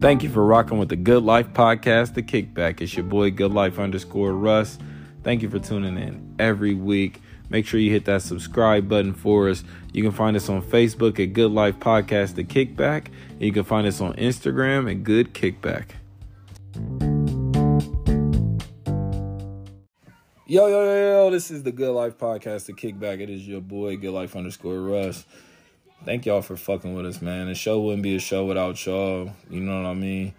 Thank you for rocking with the Good Life podcast, The Kickback. It's your boy, Good Life underscore Russ. Thank you for tuning in every week. Make sure you hit that subscribe button for us. You can find us on Facebook at Good Life Podcast, The Kickback. And you can find us on Instagram at Good Kickback. Yo, yo, yo, yo, this is the Good Life Podcast, The Kickback. It is your boy, Good Life underscore Russ thank y'all for fucking with us, man. The show wouldn't be a show without y'all. You know what I mean?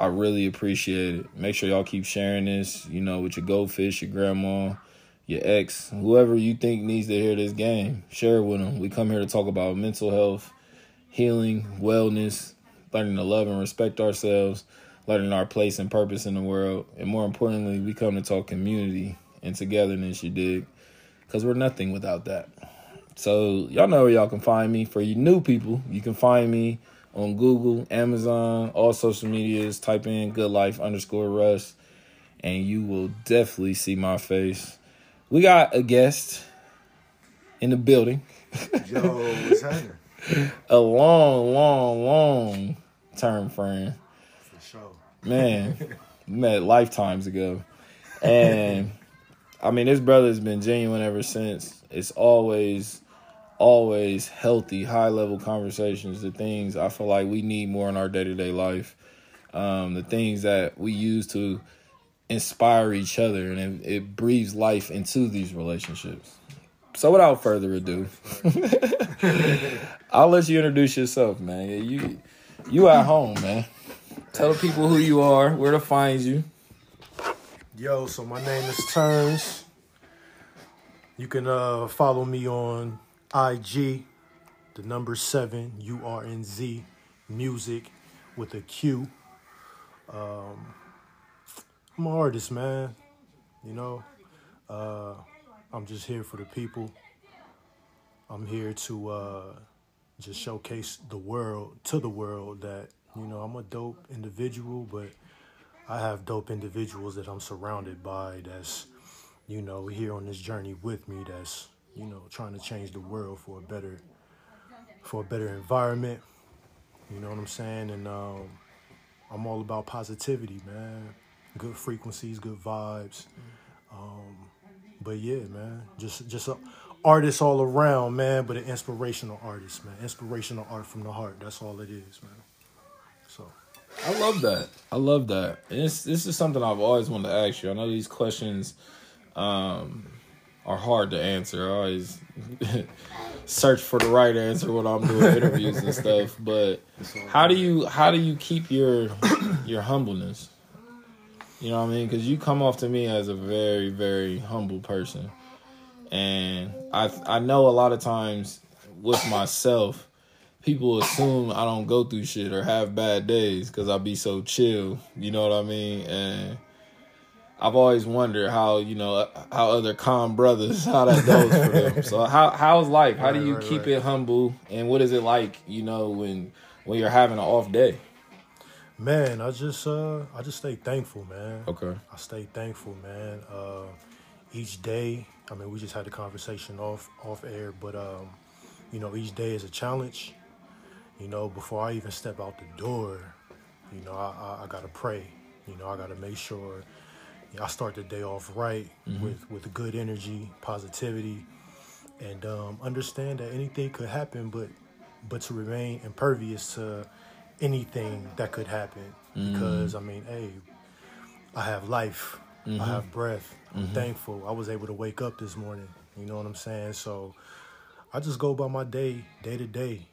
I really appreciate it. Make sure y'all keep sharing this, you know, with your goldfish, your grandma, your ex, whoever you think needs to hear this game. Share it with them. We come here to talk about mental health, healing, wellness, learning to love and respect ourselves, learning our place and purpose in the world, and more importantly, we come to talk community and togetherness, you dig? Because we're nothing without that. So y'all know where y'all can find me. For you new people, you can find me on Google, Amazon, all social medias. Type in Good Life underscore Russ, and you will definitely see my face. We got a guest in the building. Yo, what's happening? a long, long, long term friend. For sure. Man, met lifetimes ago. And I mean, this brother's been genuine ever since. It's always always healthy, high level conversations, the things I feel like we need more in our day to day life, um, the things that we use to inspire each other, and it, it breathes life into these relationships. So, without further ado, I'll let you introduce yourself, man. You you at home, man. Tell the people who you are, where to find you. Yo, so my name is Turnz. You can uh, follow me on IG, the number seven, U R N Z, music with a Q. Um, I'm an artist, man. You know, uh, I'm just here for the people. I'm here to uh, just showcase the world to the world that you know I'm a dope individual, but I have dope individuals that I'm surrounded by. That's you know here on this journey with me. That's you know, trying to change the world for a better for a better environment. You know what I'm saying? And um, I'm all about positivity, man. Good frequencies, good vibes. Um, but yeah, man, just just a artist all around, man. But an inspirational artist, man. Inspirational art from the heart. That's all it is, man. So. I love that. I love that. And this this is something I've always wanted to ask you. I know these questions um, are hard to answer. I always search for the right answer when I'm doing interviews and stuff. But how do you how do you keep your your humbleness? You know what I mean? Because you come off to me as a very very humble person, and I I know a lot of times with myself, people assume I don't go through shit or have bad days because I be so chill. You know what I mean? And I've always wondered how you know how other calm brothers how that goes for them. So how how's life? How do you right, keep right. it humble? And what is it like? You know when when you're having an off day? Man, I just uh I just stay thankful, man. Okay. I stay thankful, man. Uh, each day, I mean, we just had a conversation off off air, but um, you know, each day is a challenge. You know, before I even step out the door, you know, I, I, I gotta pray. You know, I gotta make sure I start the day off right mm-hmm. with with good energy, positivity, and um, understand that anything could happen, but but to remain impervious to anything that could happen. Mm-hmm. Because I mean, hey, I have life, mm-hmm. I have breath. I'm mm-hmm. thankful. I was able to wake up this morning. You know what I'm saying? So I just go by my day, day to day,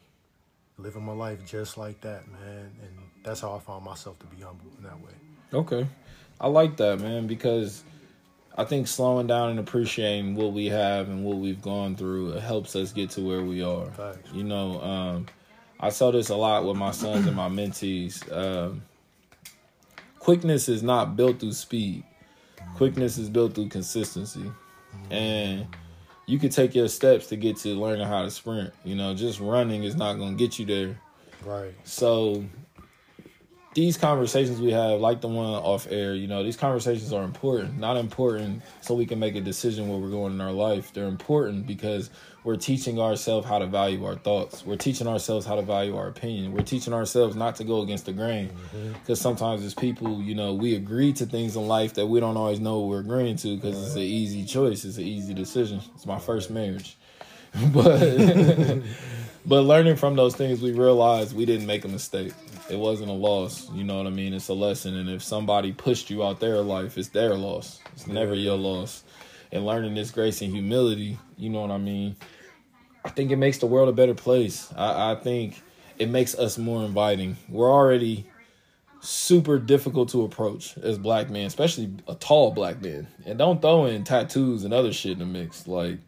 living my life just like that, man. And that's how I found myself to be humble in that way. Okay. I like that, man, because I think slowing down and appreciating what we have and what we've gone through helps us get to where we are. Thanks. You know, um, I saw this a lot with my sons and my mentees. Um, quickness is not built through speed. Quickness is built through consistency, and you can take your steps to get to learning how to sprint. You know, just running is not going to get you there. Right. So these conversations we have, like the one off air, you know, these conversations are important. Not important so we can make a decision where we're going in our life. They're important because we're teaching ourselves how to value our thoughts. We're teaching ourselves how to value our opinion. We're teaching ourselves not to go against the grain. Because mm-hmm. sometimes as people, you know, we agree to things in life that we don't always know we're agreeing to because it's an easy choice. It's an easy decision. It's my first marriage. but but learning from those things, we realized we didn't make a mistake. It wasn't a loss. You know what I mean? It's a lesson. And if somebody pushed you out their life, it's their loss. It's never your loss. And learning this grace and humility, you know what I mean? I think it makes the world a better place. I, I think it makes us more inviting. We're already super difficult to approach as black men, especially a tall black man. And don't throw in tattoos and other shit in the mix. Like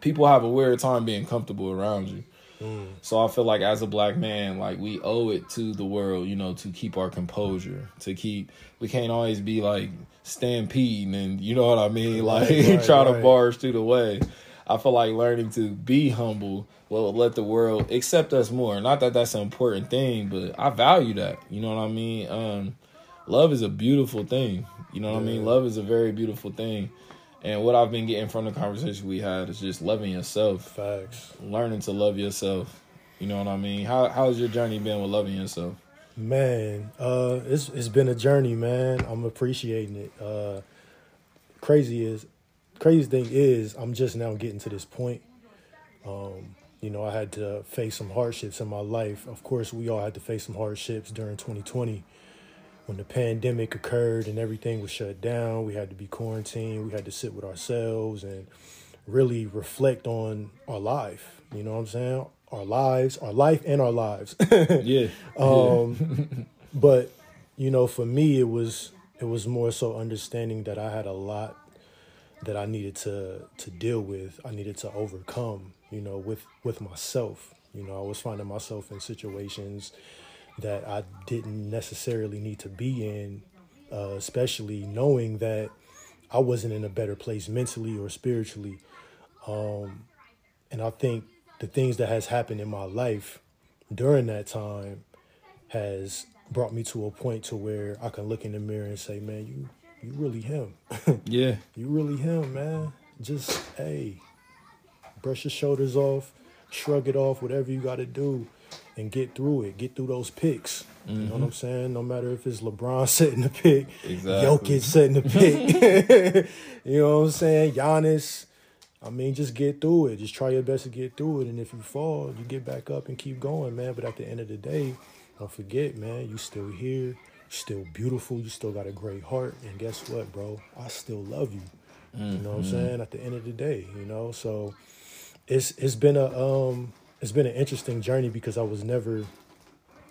people have a weird time being comfortable around you. Mm. So I feel like as a black man, like we owe it to the world, you know, to keep our composure, to keep we can't always be like stampeding and you know what I mean, like right, try right. to barge through the way. I feel like learning to be humble will let the world accept us more. Not that that's an important thing, but I value that. You know what I mean? Um, love is a beautiful thing. You know what yeah. I mean? Love is a very beautiful thing. And what I've been getting from the conversation we had is just loving yourself. Facts. Learning to love yourself. You know what I mean? How how's your journey been with loving yourself? Man, uh, it's it's been a journey, man. I'm appreciating it. Uh, crazy is crazy thing is I'm just now getting to this point. Um, you know, I had to face some hardships in my life. Of course, we all had to face some hardships during 2020 when the pandemic occurred and everything was shut down, we had to be quarantined. We had to sit with ourselves and really reflect on our life. You know what I'm saying? Our lives, our life, and our lives. yeah. Um, but you know, for me, it was it was more so understanding that I had a lot that I needed to to deal with. I needed to overcome. You know, with with myself. You know, I was finding myself in situations that I didn't necessarily need to be in, uh, especially knowing that I wasn't in a better place mentally or spiritually. Um, and I think the things that has happened in my life during that time has brought me to a point to where I can look in the mirror and say, man, you you really him. yeah. You really him, man. Just hey, brush your shoulders off, shrug it off, whatever you got to do and get through it, get through those picks. Mm-hmm. You know what I'm mm-hmm. saying? No matter if it's LeBron setting the pick, exactly. Jokic setting the pick. you know what I'm saying? Giannis. I mean, just get through it. Just try your best to get through it. And if you fall, you get back up and keep going, man. But at the end of the day, don't forget, man, you still here. You're still beautiful. You still got a great heart. And guess what, bro? I still love you. Mm-hmm. You know what I'm mm-hmm. saying? At the end of the day, you know. So it's it's been a um it's been an interesting journey because I was never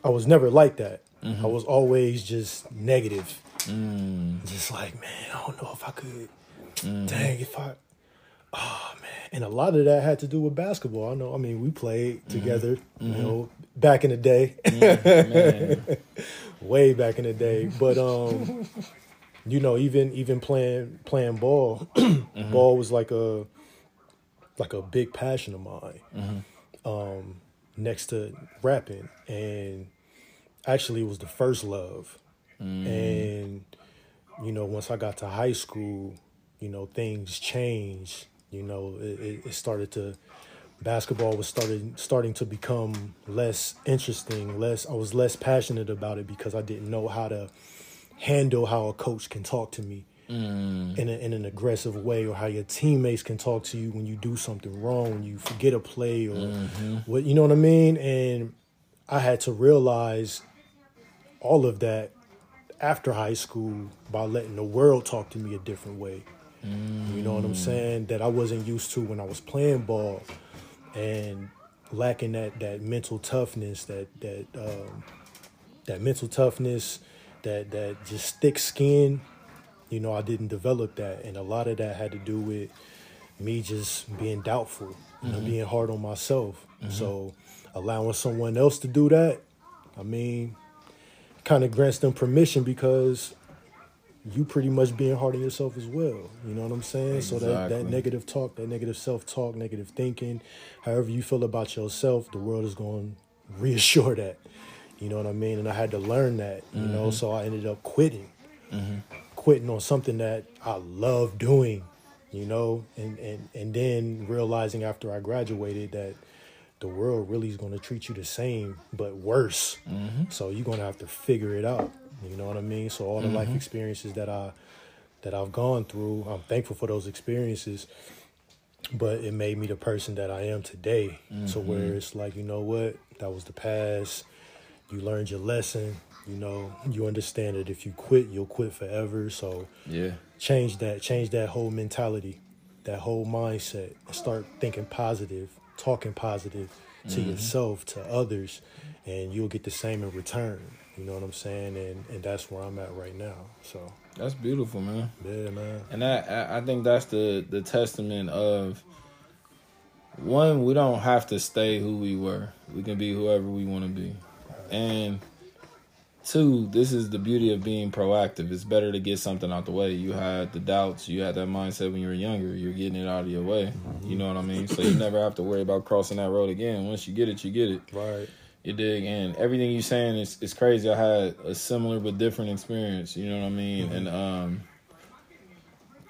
I was never like that. Mm-hmm. I was always just negative. Mm. Just like, man, I don't know if I could. Mm. Dang, if I Oh man. And a lot of that had to do with basketball. I know I mean we played mm-hmm. together, mm-hmm. you know, back in the day. Mm, Way back in the day. But um you know, even even playing playing ball, mm-hmm. ball was like a like a big passion of mine. Um, next to rapping, and actually it was the first love. Mm. And you know, once I got to high school, you know, things changed. You know, it, it started to basketball was started starting to become less interesting. Less, I was less passionate about it because I didn't know how to handle how a coach can talk to me mm. in, a, in an aggressive way, or how your teammates can talk to you when you do something wrong, when you forget a play, or mm-hmm. what you know what I mean. And I had to realize all of that after high school by letting the world talk to me a different way. Mm. You know what I'm mm. saying? That I wasn't used to when I was playing ball, and lacking that that mental toughness, that that um, that mental toughness, that that just thick skin you know, I didn't develop that. And a lot of that had to do with me just being doubtful, mm-hmm. being hard on myself. Mm-hmm. So allowing someone else to do that, I mean, kind of grants them permission because you pretty much being hard on yourself as well. You know what I'm saying? Exactly. So that, that negative talk, that negative self talk, negative thinking, however you feel about yourself, the world is going to reassure that. You know what I mean? And I had to learn that. You know, so I ended up quitting, quitting on something that I love doing. You know, and and and then realizing after I graduated that the world really is going to treat you the same but worse. Mm-hmm. So you're going to have to figure it out. You know what I mean? So all the life mm-hmm. experiences that I that I've gone through, I'm thankful for those experiences. But it made me the person that I am today. So where mm-hmm. it's like, you know what, that was the past. You learned your lesson. You know, you understand that if you quit, you'll quit forever. So Yeah. change that change that whole mentality that whole mindset and start thinking positive talking positive to mm-hmm. yourself to others and you'll get the same in return you know what i'm saying and and that's where i'm at right now so That's beautiful, man. yeah man And I I think that's the the testament of one, we don't have to stay who we were. We can be whoever we want to be. And two, this is the beauty of being proactive. It's better to get something out the way. You had the doubts, you had that mindset when you were younger. You're getting it out of your way. You know what I mean? So you never have to worry about crossing that road again. Once you get it, you get it. right You dig? And everything you're saying is, is crazy. I had a similar but different experience. You know what I mean? And um,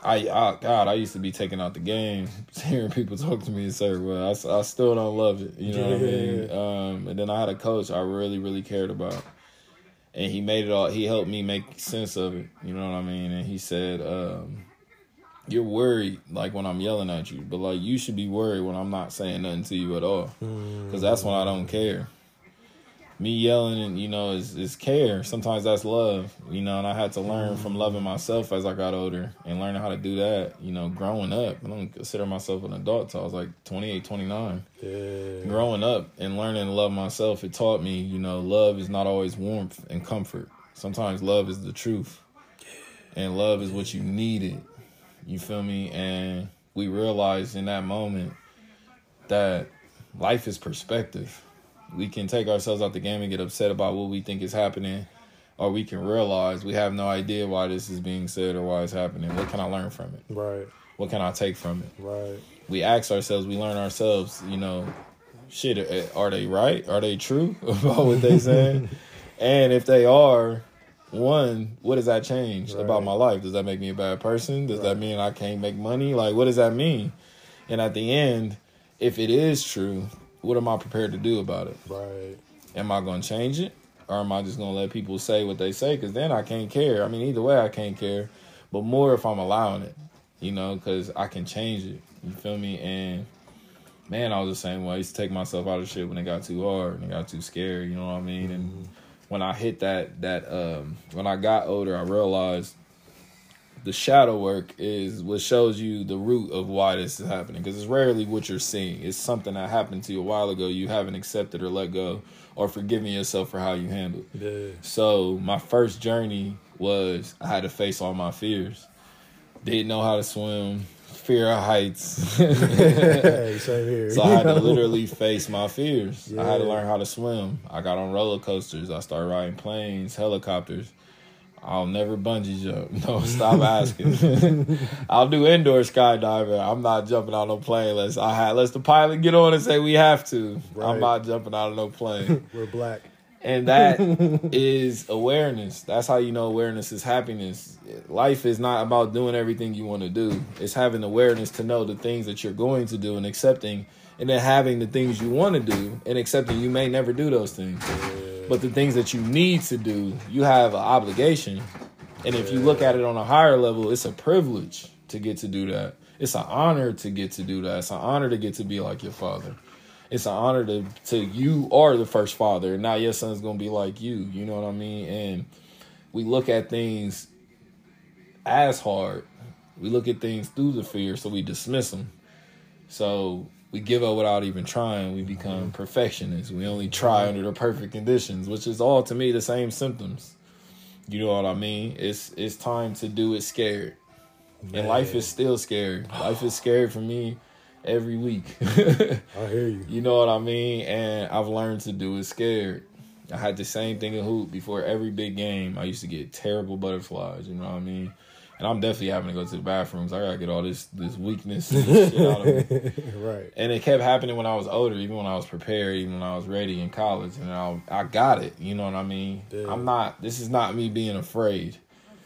I, I God, I used to be taking out the game, hearing people talk to me a certain way. I still don't love it. You know what I mean? Um, and then I had a coach I really really cared about, and he made it all. He helped me make sense of it. You know what I mean? And he said. Um, you're worried like when I'm yelling at you, but like you should be worried when I'm not saying nothing to you at all, because that's when I don't care. Me yelling and you know is is care. Sometimes that's love, you know. And I had to learn mm-hmm. from loving myself as I got older and learning how to do that. You know, growing up. I don't consider myself an adult till I was like 28, 29 yeah growing up and learning to love myself, it taught me, you know, love is not always warmth and comfort. Sometimes love is the truth. And love is what you needed. You feel me? And we realized in that moment that life is perspective. We can take ourselves out the game and get upset about what we think is happening, or we can realize we have no idea why this is being said or why it's happening. What can I learn from it? right What can I take from it? right we ask ourselves, we learn ourselves, you know, shit, uh, are they right? Are they true about what they saying? and if they are, one, what does that change about my life? Does that make me a bad person? Does that mean I can't make money? Like, what does that mean? And at the end, if it is true, what am I prepared to do about it? right Am I going to change it? Or am I just going to let people say what they say? Because then I can't care. I mean, either way, I can't care. But more if I'm allowing it, you know, because I can change it. You feel me? And man, I was the same way. I used to take myself out of shit when it got too hard and it got too scary. You know what I mean? And when I hit that, that, um, when I got older, I realized the shadow work is what shows you the root of why this is happening. Because it's rarely what you're seeing. It's something that happened to you a while ago. You haven't accepted or let go or forgiven yourself for how you handled yeah. So my first journey was i had to face all my fears. Didn't know how to swim. Fear of heights. Hey same here. So I had to literally face my fears. I had to learn how to swim. I got on roller coasters. I started riding planes, helicopters. I'll never bungee jump. No, stop asking. I'll do indoor skydiving. I'm not jumping out of no plane unless I had unless the pilot get on and say we have to. Right. I'm not jumping out of no plane. we're black And that is awareness. That's how you know awareness is happiness. Life is not about doing everything you want to do. It's having awareness to know the things that you're going to do and accepting, and then having the things you want to do and accepting you may never do those things. But the things that you need to do, you have an obligation. And if you look at it on a higher level, it's a privilege to get to do that. It's an honor to get to do that. It's an honor to get to be like your father it's an honor to to you are the first father now your son's gonna be like you you know what i mean and we look at things as hard we look at things through the fear so we dismiss them so we give up without even trying. We become mm-hmm. perfectionists. We only try under the perfect conditions which is all to me the same symptoms. You know what i mean? It's it's time to do it scared. And life is still scary. Life is scary for me every week. I hear you. You know what I mean? And I've learned to do it scared. I had the same thing in hoop before every big game. I used to get terrible butterflies, you know what I mean? And I'm definitely having to go to the bathrooms. I gotta get all this this weakness and this shit out of me. right. And it kept happening when I was older, even when I was prepared, even when I was ready in college, and I I got it. You know what I mean? Yeah. I'm not. This is not me being afraid.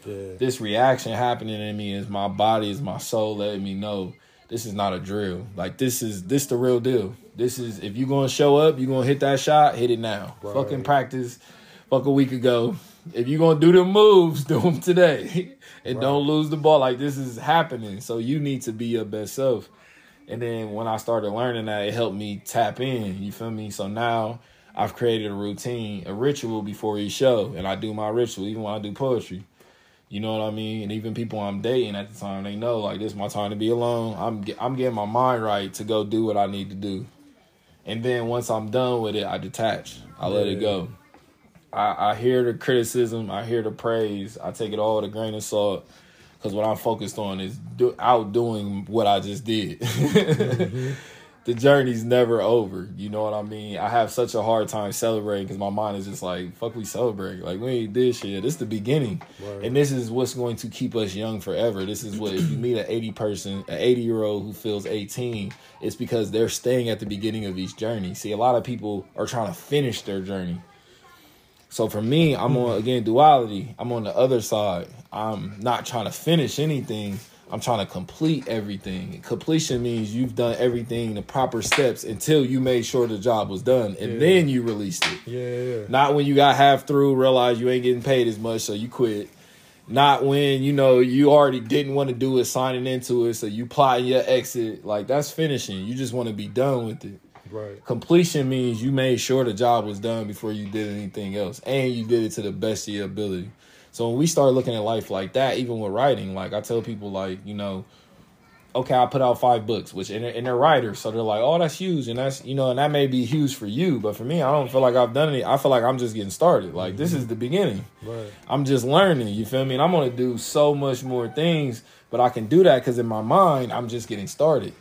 Yeah. This reaction happening in me is my body, is my soul letting me know this is not a drill. Like this is this the real deal. This is if you're gonna show up, you're gonna hit that shot, hit it now. Right. Fucking practice, fuck a week ago. If you're gonna do the moves, do them today, and don't lose the ball. Like this is happening, so you need to be your best self. And then when I started learning that, it helped me tap in. You feel me? So now I've created a routine, a ritual before each show, and I do my ritual even when I do poetry. You know what I mean? And even people I'm dating at the time, they know like this is my time to be alone. I'm ge- I'm getting my mind right to go do what I need to do. And then once I'm done with it, I detach. I let it go. I, I hear the criticism, I hear the praise, I take it all with a grain of salt. Because what I'm focused on is do, outdoing what I just did. Mm-hmm. the journey's never over. You know what I mean? I have such a hard time celebrating because my mind is just like, fuck, we celebrate. Like, we ain't this shit. This is the beginning. Right. And this is what's going to keep us young forever. This is what, if you meet an 80 person, an 80 year old who feels 18, it's because they're staying at the beginning of each journey. See, a lot of people are trying to finish their journey. So for me, I'm on again duality. I'm on the other side. I'm not trying to finish anything. I'm trying to complete everything. Completion means you've done everything the proper steps until you made sure the job was done, and Yeah. then you released it. Yeah. Not when you got half through, realize you ain't getting paid as much, so you quit. Not when you know you already didn't want to do it, signing into it, so you plotting your exit. Like that's finishing. You just want to be done with it. Right. Completion means you made sure the job was done before you did anything else, and you did it to the best of your ability. So when we start looking at life like that, even with writing, like I tell people, like you know, okay, I put out five books, which and they're, and they're writers, so they're like, oh, that's huge, and that's you know, and that may be huge for you, but for me, I don't feel like I've done any. I feel like I'm just getting started. Like this mm-hmm. is the beginning. Right. I'm just learning. You feel me? And I'm gonna do so much more things, but I can do that because in my mind, I'm just getting started.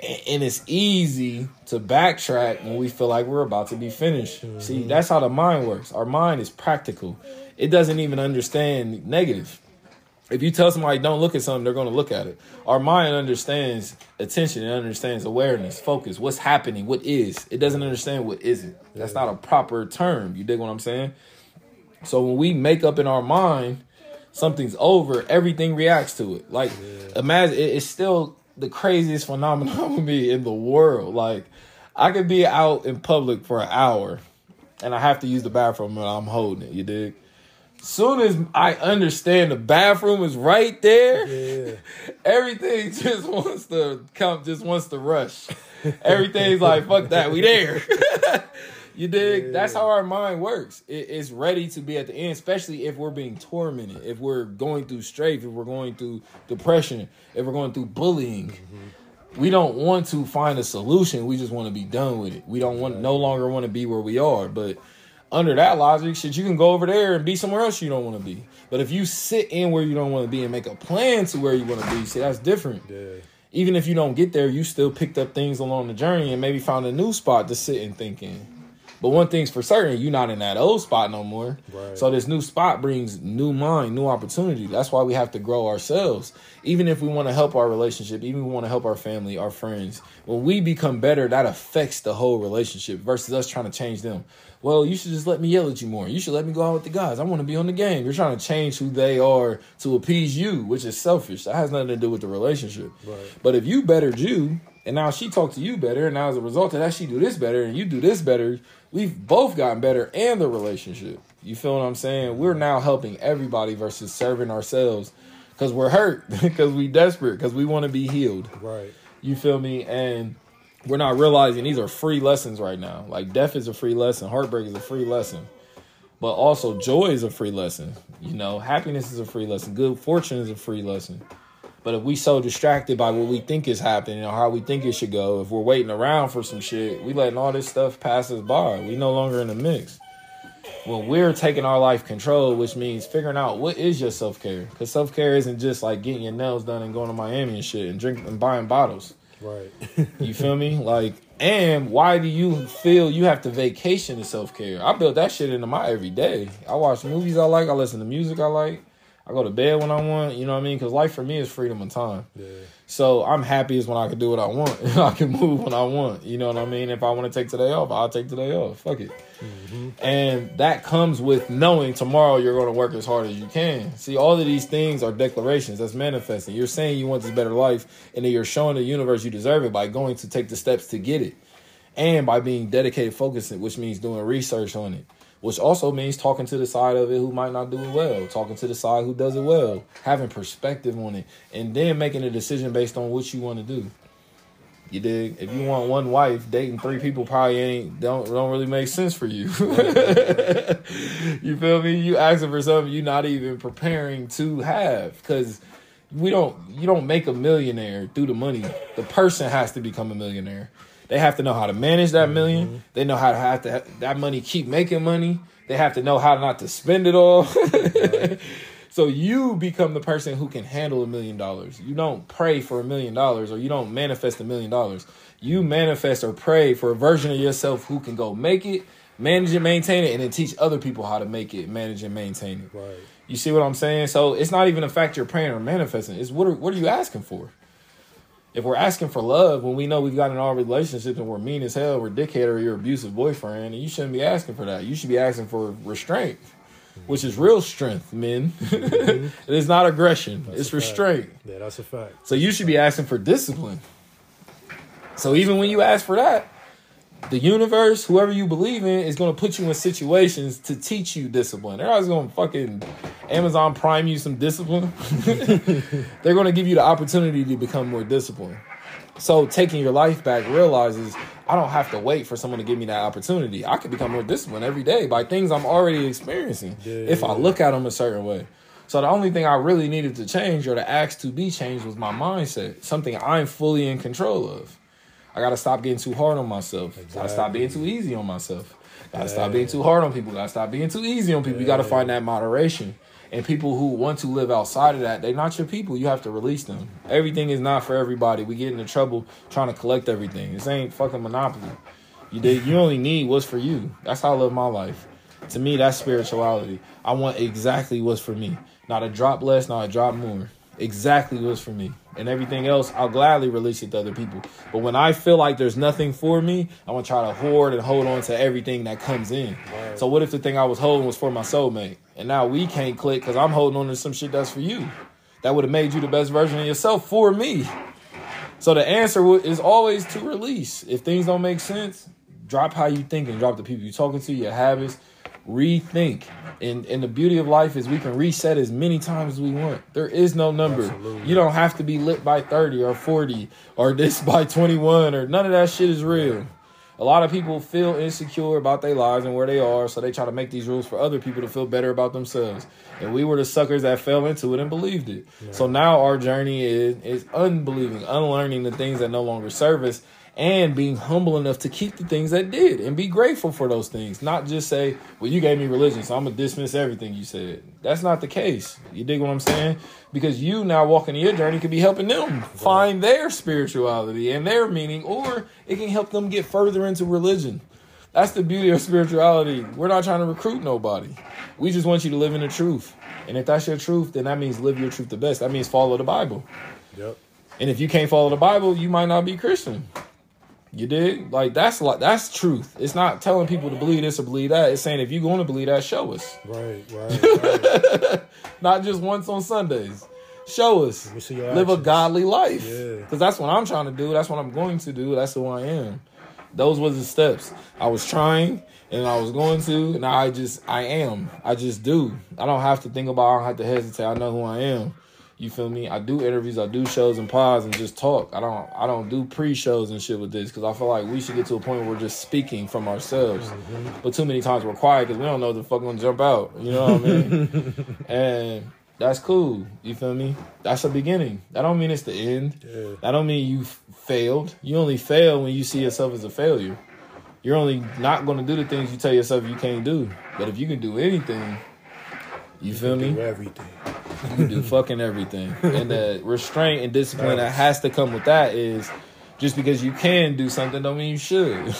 A- And it's easy to backtrack when we feel like we're about to be finished. See, mm-hmm. that's how the mind works. Our mind is practical. It doesn't even understand negative. If you tell somebody don't look at something, they're going to look at it. Our mind understands attention, it understands awareness, focus, what's happening, what is. It doesn't understand what isn't. That's not a proper term. You dig what I'm saying? So when we make up in our mind something's over, everything reacts to it. Like imagine it's still the craziest phenomenon with me in the world. Like I could be out in public for an hour and I have to use the bathroom and I'm holding it. You dig? Soon as I understand the bathroom is right there, Yeah. everything just wants to come, just wants to rush. Everything's like, fuck that, we there. you dig? That's how our mind works. It, it's ready to be at the end, especially if we're being tormented, if we're going through strafe, if we're going through depression, if we're going through bullying. Mm-hmm. We don't want to find a solution. We just want to be done with it. We don't want no longer want to be where we are. But under that logic, shit, you can go over there and be somewhere else you don't want to be. But if you sit in where you don't want to be and make a plan to where you want to be, see, that's different. Yeah. Even if you don't get there, you still picked up things along the journey and maybe found a new spot to sit and think in. But one thing's for certain, you're not in that old spot no more. Right. So this new spot brings new mind, new opportunity. That's why we have to grow ourselves. Even if we want to help our relationship, even if we want to help our family, our friends, when we become better, that affects the whole relationship versus us trying to change them. Well, you should just let me yell at you more. You should let me go out with the guys. I want to be on the game. You're trying to change who they are to appease you, which is selfish. That has nothing to do with the relationship. Right. But if you bettered you, and now she talked to you better, and now as a result of that, she do this better, and you do this better, we've both gotten better and the relationship. You feel what I'm saying? We're now helping everybody versus serving ourselves because we're hurt, because we desperate, because we want to be healed. Right. You feel me? And we're not realizing these are free lessons right now. Like death is a free lesson, heartbreak is a free lesson. But also joy is a free lesson. You know, happiness is a free lesson. Good fortune is a free lesson. But if we so distracted by what we think is happening or how we think it should go, if we're waiting around for some shit, we letting all this stuff pass us by. We no longer in the mix. When we're taking our life control, which means figuring out what is your self care, because self care isn't just like getting your nails done and going to Miami and shit and drinking and buying bottles. Right. You feel me? Like, and why do you feel you have to vacation to self care? I built that shit into my everyday. I watch movies I like. I listen to music I like. I go to bed when I want. You know what I mean? Because life for me is freedom of time. Yeah. So I'm happiest when I can do what I want. I can move when I want. You know what I mean? If I want to take today off, I'll take today off. Fuck it. Mm-hmm. And that comes with knowing tomorrow you're going to work as hard as you can. See, all of these things are declarations. That's manifesting. You're saying you want this better life, and then you're showing the universe you deserve it by going to take the steps to get it, and by being dedicated, focused, which means doing research on it. Which also means talking to the side of it who might not do it well, talking to the side who does it well, having perspective on it, and then making a decision based on what you want to do. You dig? If you want one wife, dating three people probably ain't don't don't really make sense for you. you feel me? You asking for something you're not even preparing to have because we don't you don't make a millionaire through the money. The person has to become a millionaire. They have to know how to manage that 1000000 mm-hmm. They know how to have to that money keep making money. They have to know how not to spend it all. So you become the person who can handle a million dollars. You don't pray for a million dollars or you don't manifest a million dollars. You manifest or pray for a version of yourself who can go make it, manage it, maintain it, and then teach other people how to make it, manage and maintain it. Right. You see what I'm saying? So it's not even a fact you're praying or manifesting. It's what are, what are you asking for? If we're asking for love when we know we've got in our relationships and we're mean as hell, we're dickhead or your abusive boyfriend, and you shouldn't be asking for that. You should be asking for restraint which is real strength, men. Mm-hmm. it is not aggression, That's it's a fact. restraint. Yeah, that's a fact. So you should be asking for discipline. So even when you ask for that, the universe, whoever you believe in, is going to put you in situations to teach you discipline. They're always going to fucking Amazon Prime you some discipline. They're going to give you the opportunity to become more disciplined. So taking your life back realizes I don't have to wait for someone to give me that opportunity. I could become more disciplined every day by things I'm already experiencing Yeah, if I look at them a certain way. So the only thing I really needed to change or to ask to be changed was my mindset, something I'm fully in control of. I gotta stop getting too hard on myself. Gotta stop being too easy on myself. Gotta stop being too hard on people. Gotta stop being too easy on people. You gotta find that moderation. And people who want to live outside of that, they're not your people. You have to release them. Everything is not for everybody. We get into trouble trying to collect everything. This ain't fucking monopoly. You did. You only need what's for you. That's how I live my life. To me, that's spirituality. I want exactly what's for me. Not a drop less, not a drop more. Exactly what's for me. And everything else, I'll gladly release it to other people. But when I feel like there's nothing for me, I'm gonna try to hoard and hold on to everything that comes in. So what if the thing I was holding was for my soulmate, and now we can't click because I'm holding on to some shit that's for you? That would have made you the best version of yourself for me. So the answer is always to release. If things don't make sense, drop how you think and drop the people you're talking to, your habits, rethink. And and the beauty of life is we can reset as many times as we want. There is no number. Absolutely. You don't have to be lit by 30 or 40 or this by 21 or none of that shit is real. A lot of people feel insecure about their lives and where they are, so they try to make these rules for other people to feel better about themselves. And we were the suckers that fell into it and believed it. So now our journey is is unbelieving, unlearning the things that no longer serve us, and being humble enough to keep the things that did and be grateful for those things. Not just say, "Well, you gave me religion, so I'm gonna dismiss everything you said." That's not the case. You dig what I'm saying? Because you now walking your journey could be helping them find their spirituality and their meaning, or it can help them get further into religion. That's the beauty of spirituality. We're not trying to recruit nobody. We just want you to live in the truth. And if that's your truth, then that means live your truth the best. That means follow the Bible. Yep. And if you can't follow the Bible, you might not be Christian. You dig? Like that's like that's truth. It's not telling people to believe this or believe that. It's saying if you're going to believe that, show us. Right. Right. right. Not just once on Sundays. Show us. Let me see your Live a godly life. Yeah. Because that's what I'm trying to do. That's what I'm going to do. That's who I am. Those was the steps. I was trying and I was going to. and I just I am. I just do. I don't have to think about I don't have to hesitate. I know who I am. You feel me? I do interviews, I do shows and pods and just talk. I don't I don't do pre-shows and shit with this because I feel like we should get to a point where we're just speaking from ourselves. Mm-hmm. But too many times we're quiet because we don't know the fuck gonna jump out. You know what I mean? and that's cool. You feel me? That's a beginning. That don't mean it's the end. Yeah. That don't mean you failed. You only fail when you see yourself as a failure. You're only not going to do the things you tell yourself you can't do. But if you can do anything, you feel me? Do everything. You do fucking everything. And the restraint and discipline that has to come with that is just because you can do something don't mean you should.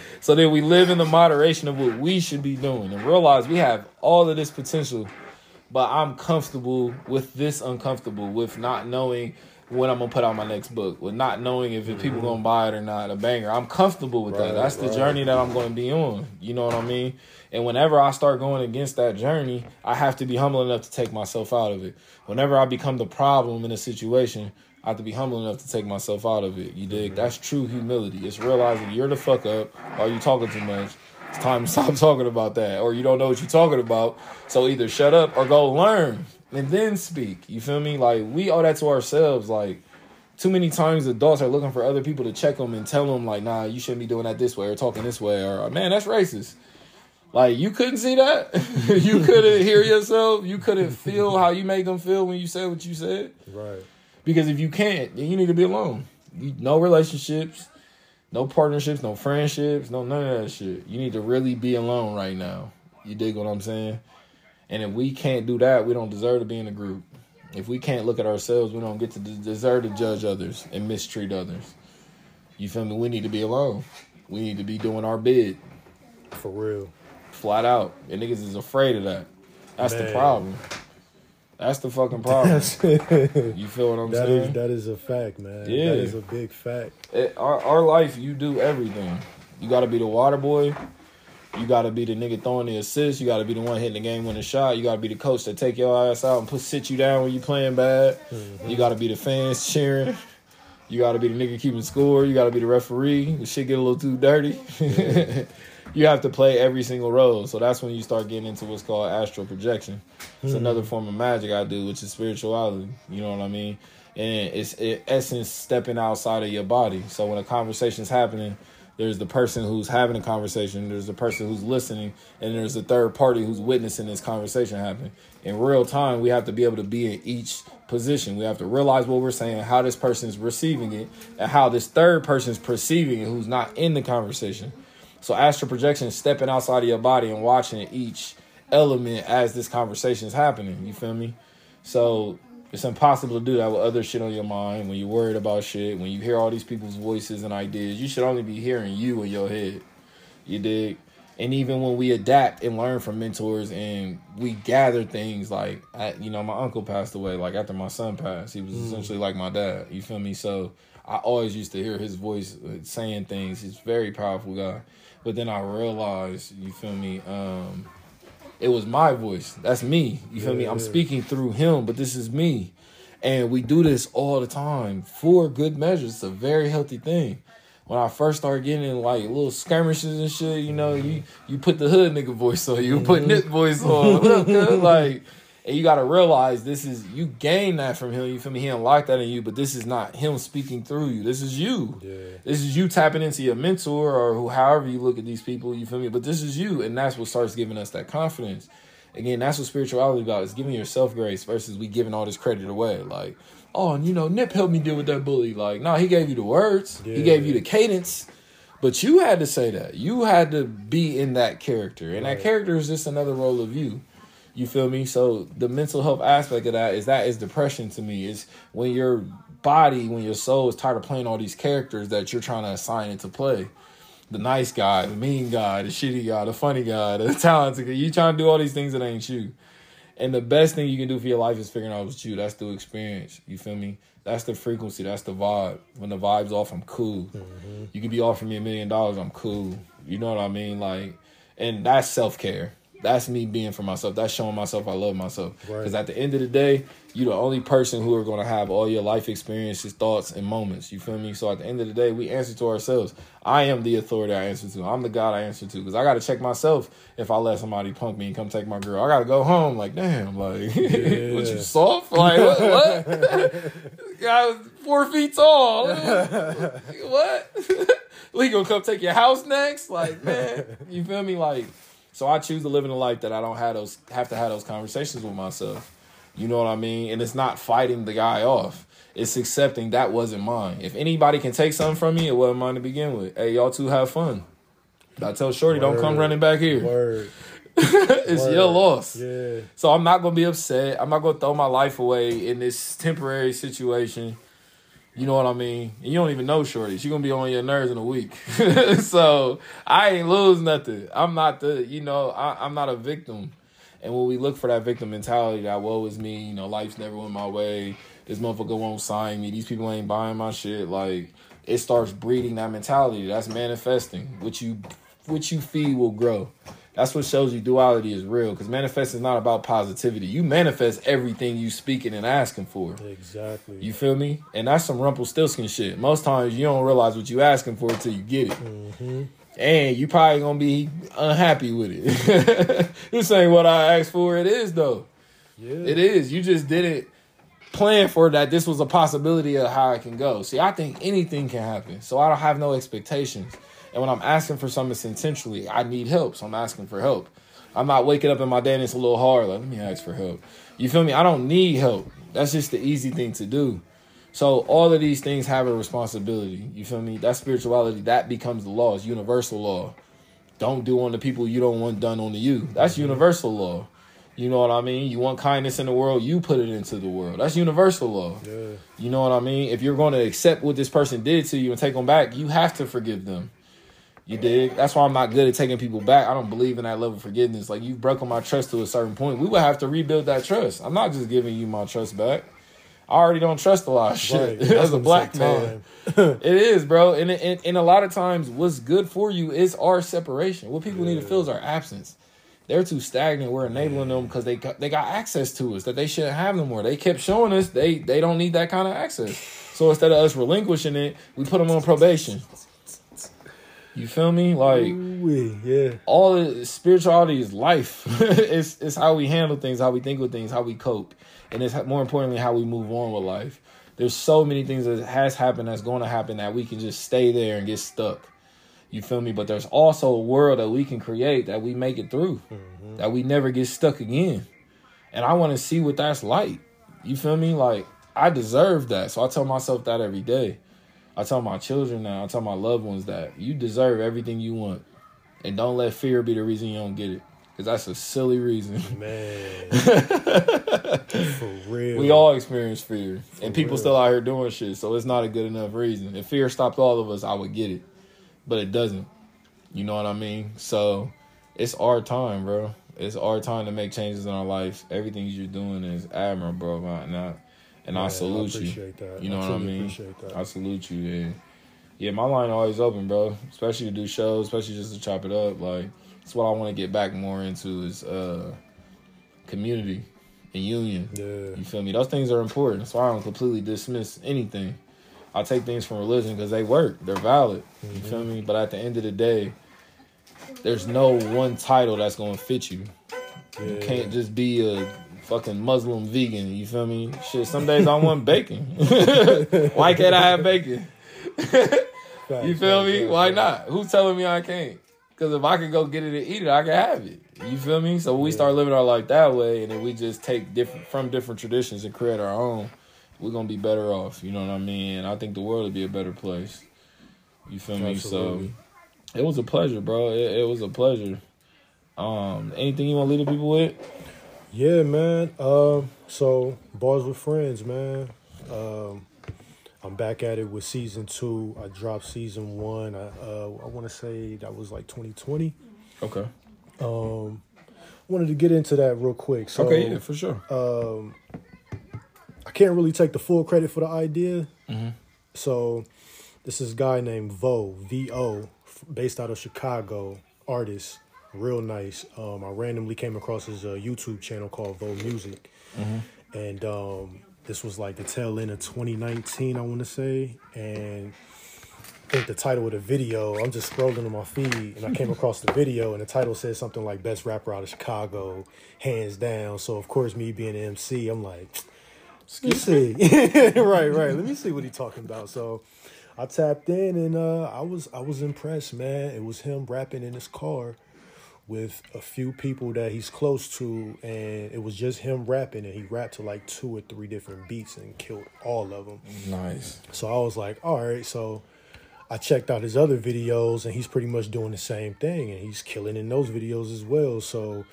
so then we live in the moderation of what we should be doing and realize we have all of this potential but I'm comfortable with this uncomfortable with not knowing when I'm gonna put out my next book, with not knowing if mm-hmm. people gonna buy it or not, a banger. I'm comfortable with right, that. That's right. the journey that I'm gonna be on. You know what I mean? And whenever I start going against that journey, I have to be humble enough to take myself out of it. Whenever I become the problem in a situation, I have to be humble enough to take myself out of it. You dig? Mm-hmm. That's true humility. It's realizing you're the fuck up. Are you talking too much? It's time to stop talking about that. Or you don't know what you're talking about. So either shut up or go learn and then speak. You feel me? Like we owe that to ourselves. Like too many times adults are looking for other people to check them and tell them like, nah, you shouldn't be doing that this way or talking this way or man, that's racist. Like you couldn't see that. you couldn't hear yourself. You couldn't feel how you made them feel when you said what you said. Right. Because if you can't, then you need to be alone. You, no relationships, no partnerships, no friendships, no none of that shit. You need to really be alone right now. You dig what I'm saying? And if we can't do that, we don't deserve to be in a group. If we can't look at ourselves, we don't get to deserve to judge others and mistreat others. You feel me? We need to be alone. We need to be doing our bid. For real. Flat out. And niggas is afraid of that. That's Man. the problem. That's the fucking problem. you feel what I'm that saying? Is, that is a fact, man. Yeah. That is a big fact. It, our, our life, you do everything. You got to be the water boy. You got to be the nigga throwing the assist. You got to be the one hitting the game winning shot. You got to be the coach that take your ass out and put sit you down when you playing bad. Mm-hmm. You got to be the fans cheering. You got to be the nigga keeping score. You got to be the referee. The shit get a little too dirty. Yeah. you have to play every single role. So that's when you start getting into what's called astral projection. It's mm-hmm. another form of magic I do, which is spirituality. You know what I mean? And it's in essence stepping outside of your body. So when a conversation's happening, there's the person who's having a conversation, there's the person who's listening, and there's the third party who's witnessing this conversation happen. In real time, we have to be able to be in each position. We have to realize what we're saying, how this person's receiving it, and how this third person's perceiving it who's not in the conversation. So astral projection is stepping outside of your body and watching each element as this conversation is happening. You feel me? So it's impossible to do that with other shit on your mind when you're worried about shit. When you hear all these people's voices and ideas, you should only be hearing you in your head. You dig? And even when we adapt and learn from mentors and we gather things like, I, you know, my uncle passed away. Like after my son passed, he was mm. essentially like my dad. You feel me? So I always used to hear his voice uh, saying things. He's a very powerful guy. But then I realized, you feel me? Um, it was my voice. That's me. You feel yeah, me? I'm yeah. speaking through him, but this is me. And we do this all the time for good measures. It's a very healthy thing. When I first started getting in like little skirmishes and shit, you know, you you put the hood nigga voice on, you put mm-hmm. Nip voice on. like and you gotta realize this is you gain that from him. You feel me? He don't that in you, but this is not him speaking through you. This is you. Yeah. This is you tapping into your mentor or who, however you look at these people. You feel me? But this is you, and that's what starts giving us that confidence. Again, that's what spirituality about. Is giving yourself grace versus we giving all this credit away. Like, oh, and you know, Nip helped me deal with that bully. Like, no, he gave you the words. Yeah. He gave you the cadence. But you had to say that. You had to be in that character. And right. that character is just another role of you. You feel me? So the mental health aspect of that is that is depression to me. Is when your body, when your soul is tired of playing all these characters that you're trying to assign it to play. The nice guy, the mean guy, the shitty guy, the funny guy, the talented guy. You trying to do all these things that ain't you. And the best thing you can do for your life is figuring out what's you. That's the experience. You feel me? That's the frequency. That's the vibe. When the vibe's off, I'm cool. Mm-hmm. You can be offering me a million dollars, I'm cool. You know what I mean? Like, and that's self care that's me being for myself. That's showing myself I love myself. Because right. at the end of the day, you're the only person who are going to have all your life experiences, thoughts, and moments. You feel me? So at the end of the day, we answer to ourselves. I am the authority I answer to. I'm the God I answer to. Because I got to check myself if I let somebody punk me and come take my girl. I got to go home. Like, damn, like, yeah. what you soft? Like, what? what? Guy four feet tall. what? we gonna come take your house next? Like, man, you feel me? Like, so I choose to live in a life that I don't have those have to have those conversations with myself. You know what I mean? And it's not fighting the guy off. It's accepting that wasn't mine. If anybody can take something from me, it wasn't mine to begin with. Hey, y'all two have fun. I tell Shorty, Word. don't come running back here. Word. it's Word. your loss. Yeah. So I'm not gonna be upset. I'm not gonna throw my life away in this temporary situation you know what I mean? You don't even know Shorty. She gonna be on your nerves in a week. so I ain't lose nothing. I'm not the, you know, I, I'm not a victim. And when we look for that victim mentality, that woe is me, you know, life's never went my way. This motherfucker won't sign me. These people ain't buying my shit. Like it starts breeding that mentality. That's manifesting. What you what you feed will grow. That's what shows you duality is real. Because manifest is not about positivity. You manifest everything you speaking and asking for. Exactly. You feel me? And that's some Rumpelstiltskin shit. Most times you don't realize what you asking for until you get it. Mm-hmm. And you probably gonna be unhappy with it. this ain't what I asked for. It is though. Yeah. It is. You just didn't plan for that. This was a possibility of how it can go. See, I think anything can happen. So I don't have no expectations. And when I'm asking for something, it's intentionally. I need help, so I'm asking for help. I'm not waking up in my day and it's a little hard. Like, let me ask for help. You feel me? I don't need help. That's just the easy thing to do. So all of these things have a responsibility. You feel me? That spirituality that becomes the law. It's universal law. Don't do on the people you don't want done on to you. That's universal law. You know what I mean? You want kindness in the world, you put it into the world. That's universal law. Yeah. You know what I mean? If you're going to accept what this person did to you and take them back, you have to forgive them. You dig? That's why I'm not good at taking people back. I don't believe in that level of forgiveness. Like you've broken my trust to a certain point. We would have to rebuild that trust. I'm not just giving you my trust back. I already don't trust a lot of shit Right. as a black man. It is, bro. And, and and a lot of times, what's good for you is our separation. What people need to feel is our absence. They're too stagnant. We're enabling them because they got, they got access to us that they shouldn't have no more. They kept showing us they they don't need that kind of access. So instead of us relinquishing it, we put them on probation. You feel me? Like Ooh-wee, yeah. all the spirituality is life. it's it's how we handle things, how we think with things, how we cope, and it's more importantly how we move on with life. There's so many things that has happened that's going to happen that we can just stay there and get stuck. You feel me? But there's also a world that we can create that we make it through, mm-hmm. that we never get stuck again. And I want to see what that's like. You feel me? Like I deserve that, so I tell myself that every day. I tell my children that. I tell my loved ones that you deserve everything you want, and don't let fear be the reason you don't get it, because that's a silly reason. Man. For real. we all experience fear, and people real. still out here doing shit. So it's not a good enough reason. If fear stopped all of us, I would get it, but it doesn't. You know what I mean? So it's our time, bro. It's our time to make changes in our life. Everything you're doing is admirable, bro. I, and I Yeah, I salute you. appreciate that. You know I what I mean? I salute you. And yeah, my line always open, bro. Especially to do shows, especially just to chop it up. Like that's what I want to get back more into is uh community and union. Yeah. You feel me? Those things are important. That's why I don't completely dismiss anything. I take things from religion because they work. They're valid. You feel me? But at the end of the day, there's no one title that's gonna fit you. You can't just be a fucking Muslim vegan. You feel me? Shit, some days I want bacon. Why can't I have bacon? You feel me? Why not? Who's telling me I can't? Because if I can go get it and eat it, I can have it. You feel me? So we start living our life that way, and then we just take different from different traditions and create our own, we're gonna be better off. You know what I mean? And I think the world would be a better place. You feel me? Absolutely. So it was a pleasure, bro. It, it was a pleasure. Um, anything you want to leave the people with? Yeah, man. Um, so bars with friends, man. Um, I'm back at it with season two. I dropped season one. I uh, I want to say that was like 2020. Okay. Um, wanted to get into that real quick. So, okay, yeah, for sure. um, I can't really take the full credit for the idea. Mhm. So, this is a guy named Vo V O, based out of Chicago, artist, real nice. Um, I randomly came across his uh, YouTube channel called Vo Music, and um, this was like the tail end of 2019, I want to say, and. I think the title of the video, I'm just scrolling on my feed and I came across the video and the title says something like best rapper out of Chicago, hands down. So of course me being an MC, I'm like, "Excuse me see. right, right. Let me see what he talking about. So I tapped in and uh, I was I was impressed, man. It was him rapping in his car with a few people that he's close to, and it was just him rapping, and he rapped to like two or three different beats and killed all of them. Nice. So I was like, all right. So I checked out his other videos, and he's pretty much doing the same thing, and he's killing in those videos as well. So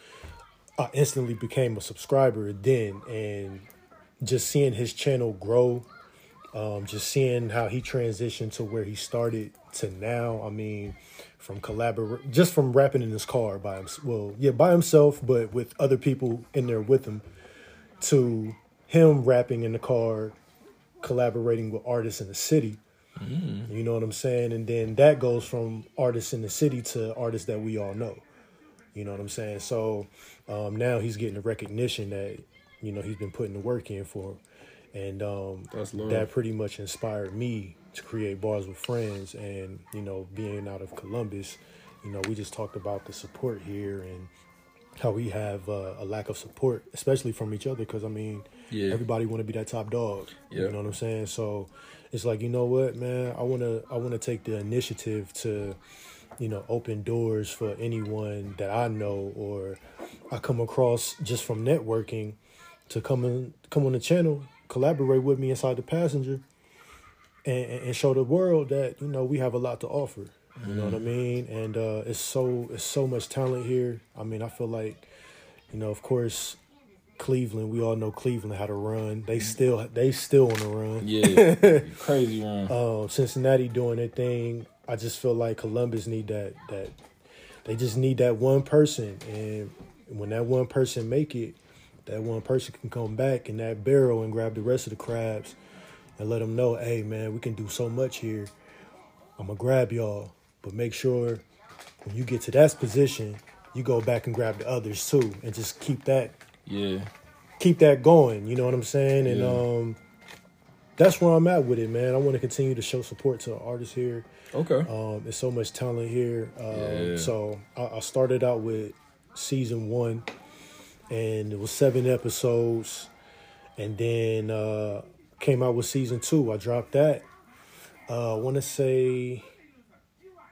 I instantly became a subscriber then, and just seeing his channel grow Um, just seeing how he transitioned to where he started to now. I mean, from collaborate, just from rapping in his car by himself. Well, yeah, by himself, but with other people in there with him. To him rapping in the car, collaborating with artists in the city. You know what I'm saying? And then that goes from artists in the city to artists that we all know. You know what I'm saying? So um, now he's getting the recognition that you know he's been putting the work in for, and um, That's that pretty much inspired me to create bars with friends. And you know, being out of Columbus, you know, we just talked about the support here and how we have uh, a lack of support, especially from each other. Because I mean, Yeah. everybody want to be that top dog. Yeah. You know what I'm saying? So it's like you know what, man, I wanna I wanna take the initiative to, you know, open doors for anyone that I know or I come across just from networking to come in, come on the channel, collaborate with me inside the passenger, and, and show the world that you know we have a lot to offer. You know what I mean? And uh, it's so it's so much talent here. I mean, I feel like, you know, of course, Cleveland. We all know Cleveland how to run. They still they still on the run. Yeah, crazy run. Um, Cincinnati doing their thing. I just feel like Columbus need that that they just need that one person, and when that one person make it, that one person can come back in that barrel and grab the rest of the crabs, and let them know, hey man, we can do so much here. I'm gonna grab y'all, but make sure when you get to that position, you go back and grab the others too, and just keep that yeah, keep that going. You know what I'm saying? And Yeah. um, that's where I'm at with it, man. I want to continue to show support to the artists here. okay. Um, there's so much talent here. Um, Yeah. So I, I started out with season one, and it was seven episodes, and then uh, came out with season two. I dropped that. Uh, I want to say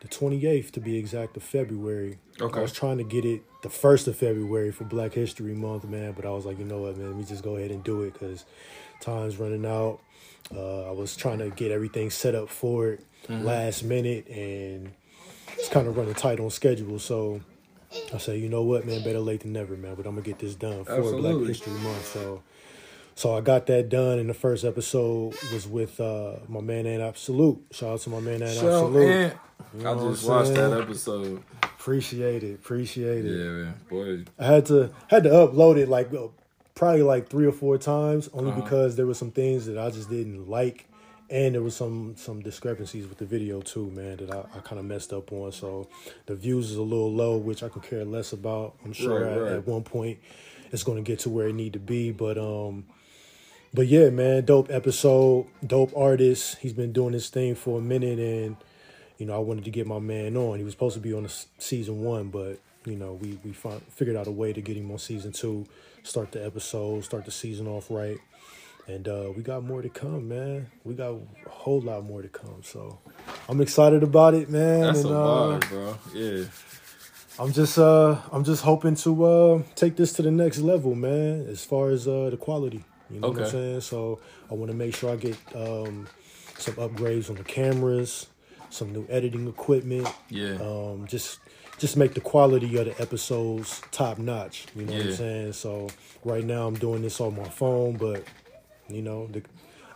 the 28th to be exact of February. Okay. I was trying to get it the first of February for Black History Month, man, but I was like, you know what, man, let me just go ahead and do it because time's running out. Uh, I was trying to get everything set up for it last minute, and it's kind of running tight on schedule. So I say, you know what, man, better late than never, man. But I'm gonna get this done for Black History Month. So, so I got that done, and the first episode was with uh, my man and Absolute. Shout out to my man So, Absolute. man, You know I just watched that episode. Appreciate it, appreciate it. Yeah, man, boy. I had to had to upload it like uh, probably like three or four times, only Uh-huh. because there were some things that I just didn't like, and there was some some discrepancies with the video too, man, that I, I kind of messed up on. So the views is a little low, which I can care less about. I'm sure Right, at, right. at one point it's going to get to where it need to be, but um. But yeah, man, dope episode, dope artist. He's been doing this thing for a minute, and you know, I wanted to get my man on. He was supposed to be on the season one, but you know, we we found, figured out a way to get him on season two. Start the episode, start the season off right, and uh, we got more to come, man. We got a whole lot more to come. So I'm excited about it, man. That's and a uh, vibe, bro. Yeah. I'm just uh I'm just hoping to uh take this to the next level, man, as far as uh the quality. You know what I'm saying? So I want to make sure I get um some upgrades on the cameras, some new editing equipment, Yeah. um just just make the quality of the episodes top notch, you know what I'm saying? So right now I'm doing this on my phone, but you know, the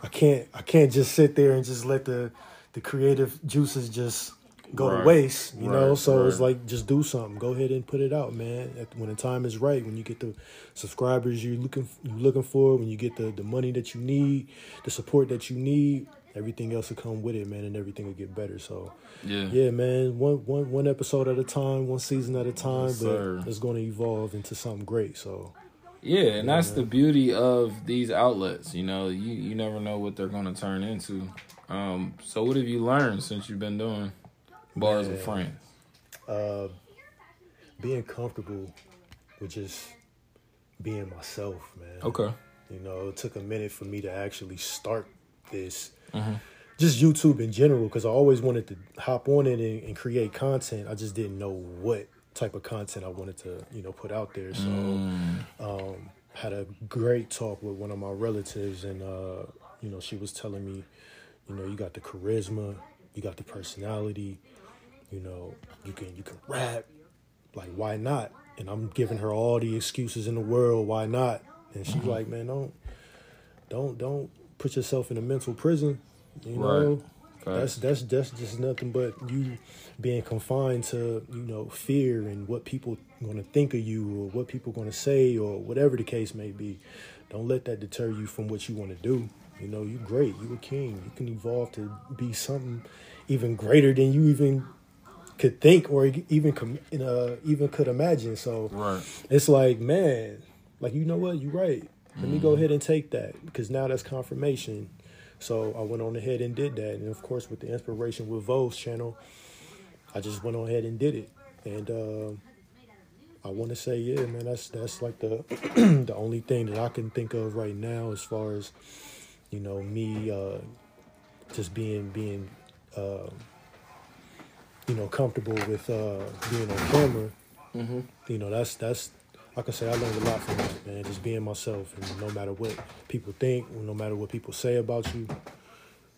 I can't I can't just sit there and just let the the creative juices just go Right. to waste, you know. Right, So it's like just do something. Go ahead and put it out, man. At- When the time is right, when you get the subscribers you're looking you're looking for, when you get the the money that you need, the support that you need, everything else will come with it, man, and everything will get better. So yeah. yeah, man, one one one episode at a time, one season at a time, Yes, but sir. it's going to evolve into something great. So Yeah, and that's the beauty of these outlets. You know, you you never know what they're going to turn into. Um, so what have you learned since you've been doing bars with friends? uh, being comfortable with just being myself, man. Okay. You know, it took a minute for me to actually start this. Mm-hmm. Just YouTube in general, because I always wanted to hop on it and, and create content. I just didn't know what type of content I wanted to, you know, put out there. So, Mm. um, had a great talk with one of my relatives, and uh, you know, she was telling me, you know, you got the charisma, you got the personality, you know, you can you can rap, like why not? And I'm giving her all the excuses in the world, why not? And she's like, man, don't, don't, don't put yourself in a mental prison. You know, that's that's that's just nothing but you being confined to you know fear and what people going to think of you or what people going to say or whatever the case may be. Don't let that deter you from what you want to do. You know, you're great. You're a king. You can evolve to be something even greater than you even could think or even com- uh, even could imagine. So Right. it's like, man, like you know what, you're right. Let me go Mm-hmm. ahead and take that because now that's confirmation. So I went on ahead and did that, and of course with the inspiration with Vo's channel, I just went on ahead and did it. And uh, I want to say, yeah, man, that's that's like the the only thing that I can think of right now as far as you know me uh, just being being uh, you know comfortable with uh, being on camera. Mm-hmm. You know, that's that's I can say I learned a lot from that, man. Just being myself, and no matter what people think, no matter what people say about you,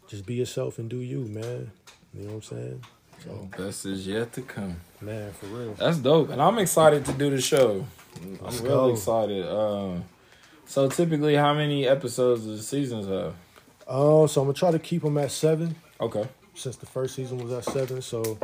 just be yourself and do you, man. You know what I'm saying? So, Best is yet to come. man, for real. That's dope, and I'm excited to do the show. I'm really excited. Um, so typically, how many episodes does the seasons have? Oh, so I'm gonna try to keep them at seven. Okay. since the first season was at seven. So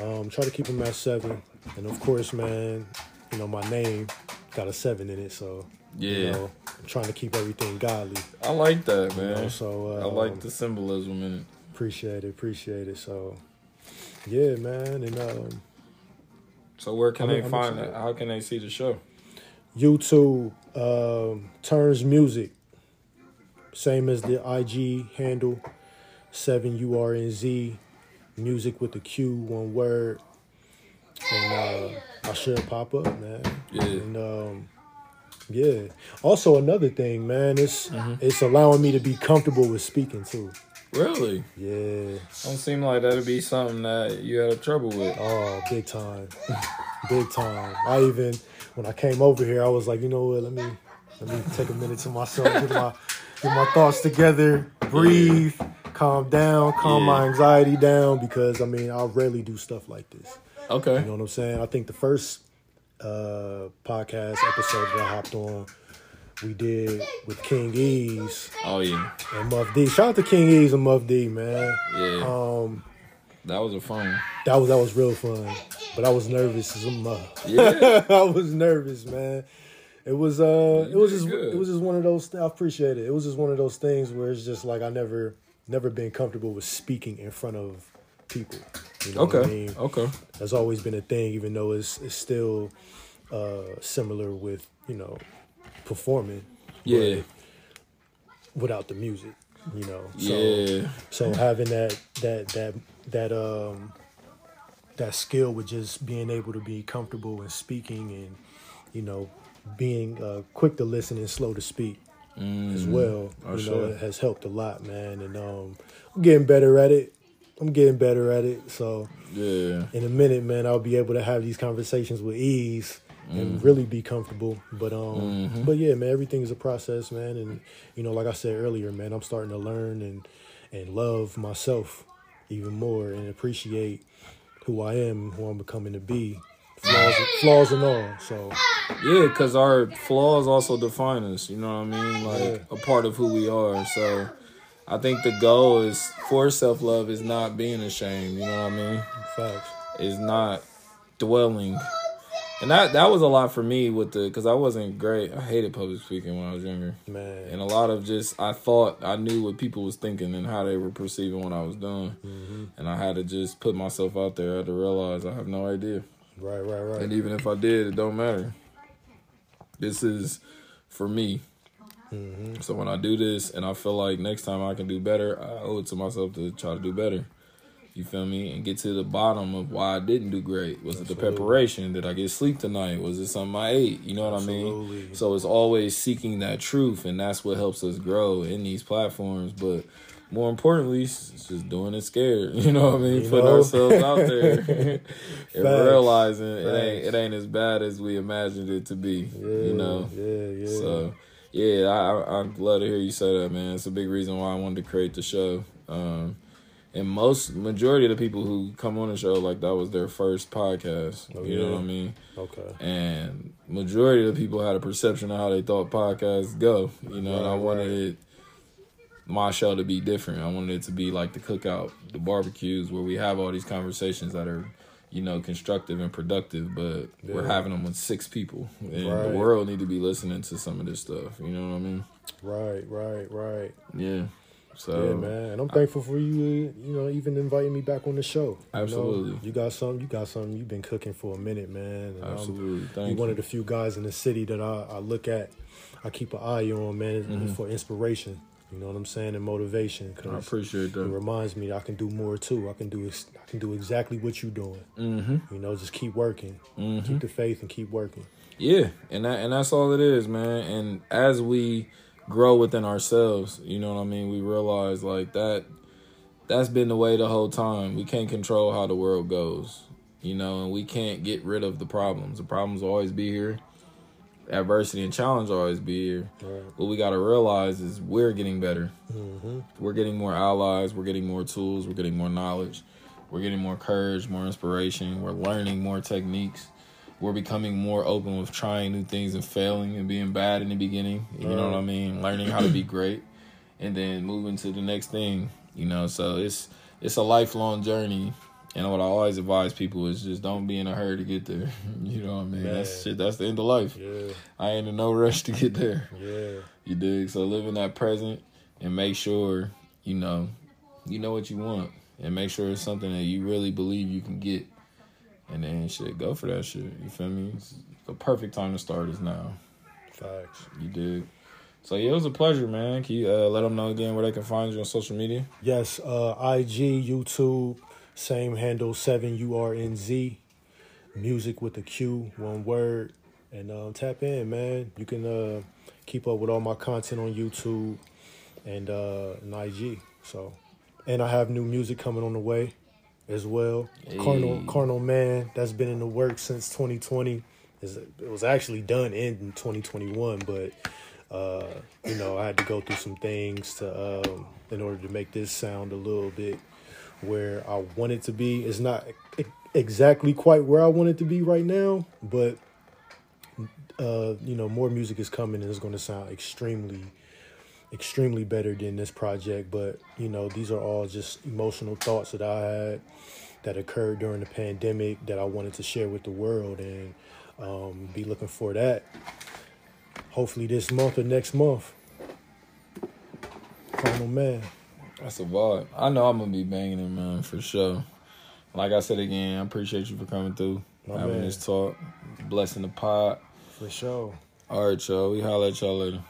um, try to keep them at seven. And of course, man, you know my name got a seven in it. So Yeah, you know, I'm trying to keep everything godly. I like that, You man. know, so uh, I like the symbolism in it. appreciate it, appreciate it. So yeah, man, and um, So where can I'm- they find it? How can they see the show? YouTube um, Turnz music, same as the IG handle, seven U R N Z, music with the Q, one word, and uh, I should pop up, man. Yeah. And um, yeah. Also, another thing, man, it's it's allowing me to be comfortable with speaking too. Really? Yeah. Don't seem like that'd be something that you had trouble with. Oh, big time, big time. I even when I came over here, I was like, you know what? Let me let me take a minute to myself, get my get my thoughts together, breathe, calm down, calm my anxiety down because I mean, I rarely do stuff like this. Okay. You know what I'm saying? I think the first uh podcast episode that I hopped on, we did with King Ease Oh yeah. and Muff D. Shout out to King Ease and Muff D, man. Yeah. Um, that was a fun. that was that was real fun, but I was nervous as a mother. Yeah. I was nervous, man. It was uh, You it was just good. it was just one of those. I appreciate it. It was just one of those things where it's just like I never never been comfortable with speaking in front of people. You know Okay. I mean? Okay. That's always been a thing, even though it's it's still uh similar with you know performing. Yeah. Without the music, you know. So, Yeah. so having that that that that um that skill with just being able to be comfortable and speaking and you know being uh, quick to listen and slow to speak as well. Oh, you know, sure. it has helped a lot, man. And um, I'm getting better at it. I'm getting better at it. So Yeah. in a minute, man, I'll be able to have these conversations with ease and really be comfortable. But um, but yeah, man, everything is a process, man. And you know, like I said earlier, man, I'm starting to learn and and love myself even more and appreciate who I am, who I'm becoming to be, flaws, flaws and all. So Yeah, because our flaws also define us. You know what I mean? Like a part of who we are. So I think the goal is for self love is not being ashamed. You know what I mean? facts. Is not dwelling. And that that was a lot for me with the because I wasn't great. I hated public speaking when I was younger, Man, and a lot of just I thought I knew what people was thinking and how they were perceiving what I was doing, mm-hmm. and I had to just put myself out there. I had to realize I have no idea. right, right, right. And even if I did, it don't matter. This is for me. Mm-hmm. So when I do this and I feel like next time I can do better, I owe it to myself to try to do better. You feel me? And get to the bottom of why I didn't do great. Was it the preparation? Did I get sleep tonight? Was it something I ate? You know what I mean? So it's always seeking that truth, and that's what helps us grow in these platforms. But more importantly, it's just doing it scared. You know what I mean? You Putting know? ourselves out there and Facts. realizing it ain't it ain't as bad as we imagined it to be. yeah, you know. yeah, yeah. So yeah, I, I'd love to hear you say that, man. It's a big reason why I wanted to create the show. Um, and most majority of the people who come on the show, like that was their first podcast. Oh, you know what I mean? okay. And majority of the people had a perception of how they thought podcasts go. You know, and I wanted right. it my show to be different. I wanted it to be like the cookout, the barbecues, where we have all these conversations that are, you know, constructive and productive. But we're having them with six people, and Right. the world need to be listening to some of this stuff. You know what I mean? Right, right, right. Yeah. So yeah, man. And I'm thankful for you, you know, even inviting me back on the show. You know, Absolutely. You, got something. You got something. You've been cooking for a minute, man. And Absolutely. You're Thank one of the few guys in the city that I, I look at. I keep an eye on, man, Mm-hmm. for inspiration. You know what I'm saying, and motivation. I appreciate that. it reminds me that I can do more too. I can do ex- I can do exactly what you're doing. Mm-hmm. You know, just keep working, keep the faith, and keep working. Yeah, and that and that's all it is, man. And as we grow within ourselves, you know what I mean, we realize like that that's been the way the whole time. We can't control how the world goes. You know, and we can't get rid of the problems. The problems will always be here. Adversity and challenge always be here. Right. What we got to realize is we're getting better. Mm-hmm. We're getting more allies. We're getting more tools. We're getting more knowledge. We're getting more courage, more inspiration. We're learning more techniques. We're becoming more open with trying new things and failing and being bad in the beginning. You know what I mean? Learning how to be great and then moving to the next thing. You know, so it's it's a lifelong journey. And what I always advise people is just don't be in a hurry to get there. You know what I mean? That's shit. That's the end of life. Yeah, I ain't in no rush to get there. yeah, You dig? So live in that present and make sure, you know, you know what you want. And make sure it's something that you really believe you can get. And then shit, go for that shit. You feel me? It's the perfect time to start is now. facts. You dig? So yeah, it was a pleasure, man. Can you uh, let them know again where they can find you on social media? Yes, uh, IG, YouTube, same handle, 7URNZ. Music with a Q, one word. And um, tap in, man. You can uh, keep up with all my content on YouTube and, uh, and IG. So, and I have new music coming on the way as well. Carnal, Hey. Carnal Man, that's been in the works since 2020. Is- It was actually done in 2021, but uh, you know, I had to go through some things to um, in order to make this sound a little bit where I want it to be. It's not exactly quite where I want it to be right now, but uh, you know, more music is coming and it's going to sound extremely, extremely better than this project. But you know, these are all just emotional thoughts that I had that occurred during the pandemic that I wanted to share with the world and um, be looking for that hopefully this month or next month. Final man. That's a vibe. I know I'm gonna be banging it, man, for sure. Like I said again, I appreciate you for coming through, My having man. this talk, blessing the pot. For sure. All right, y'all. We holla at y'all later.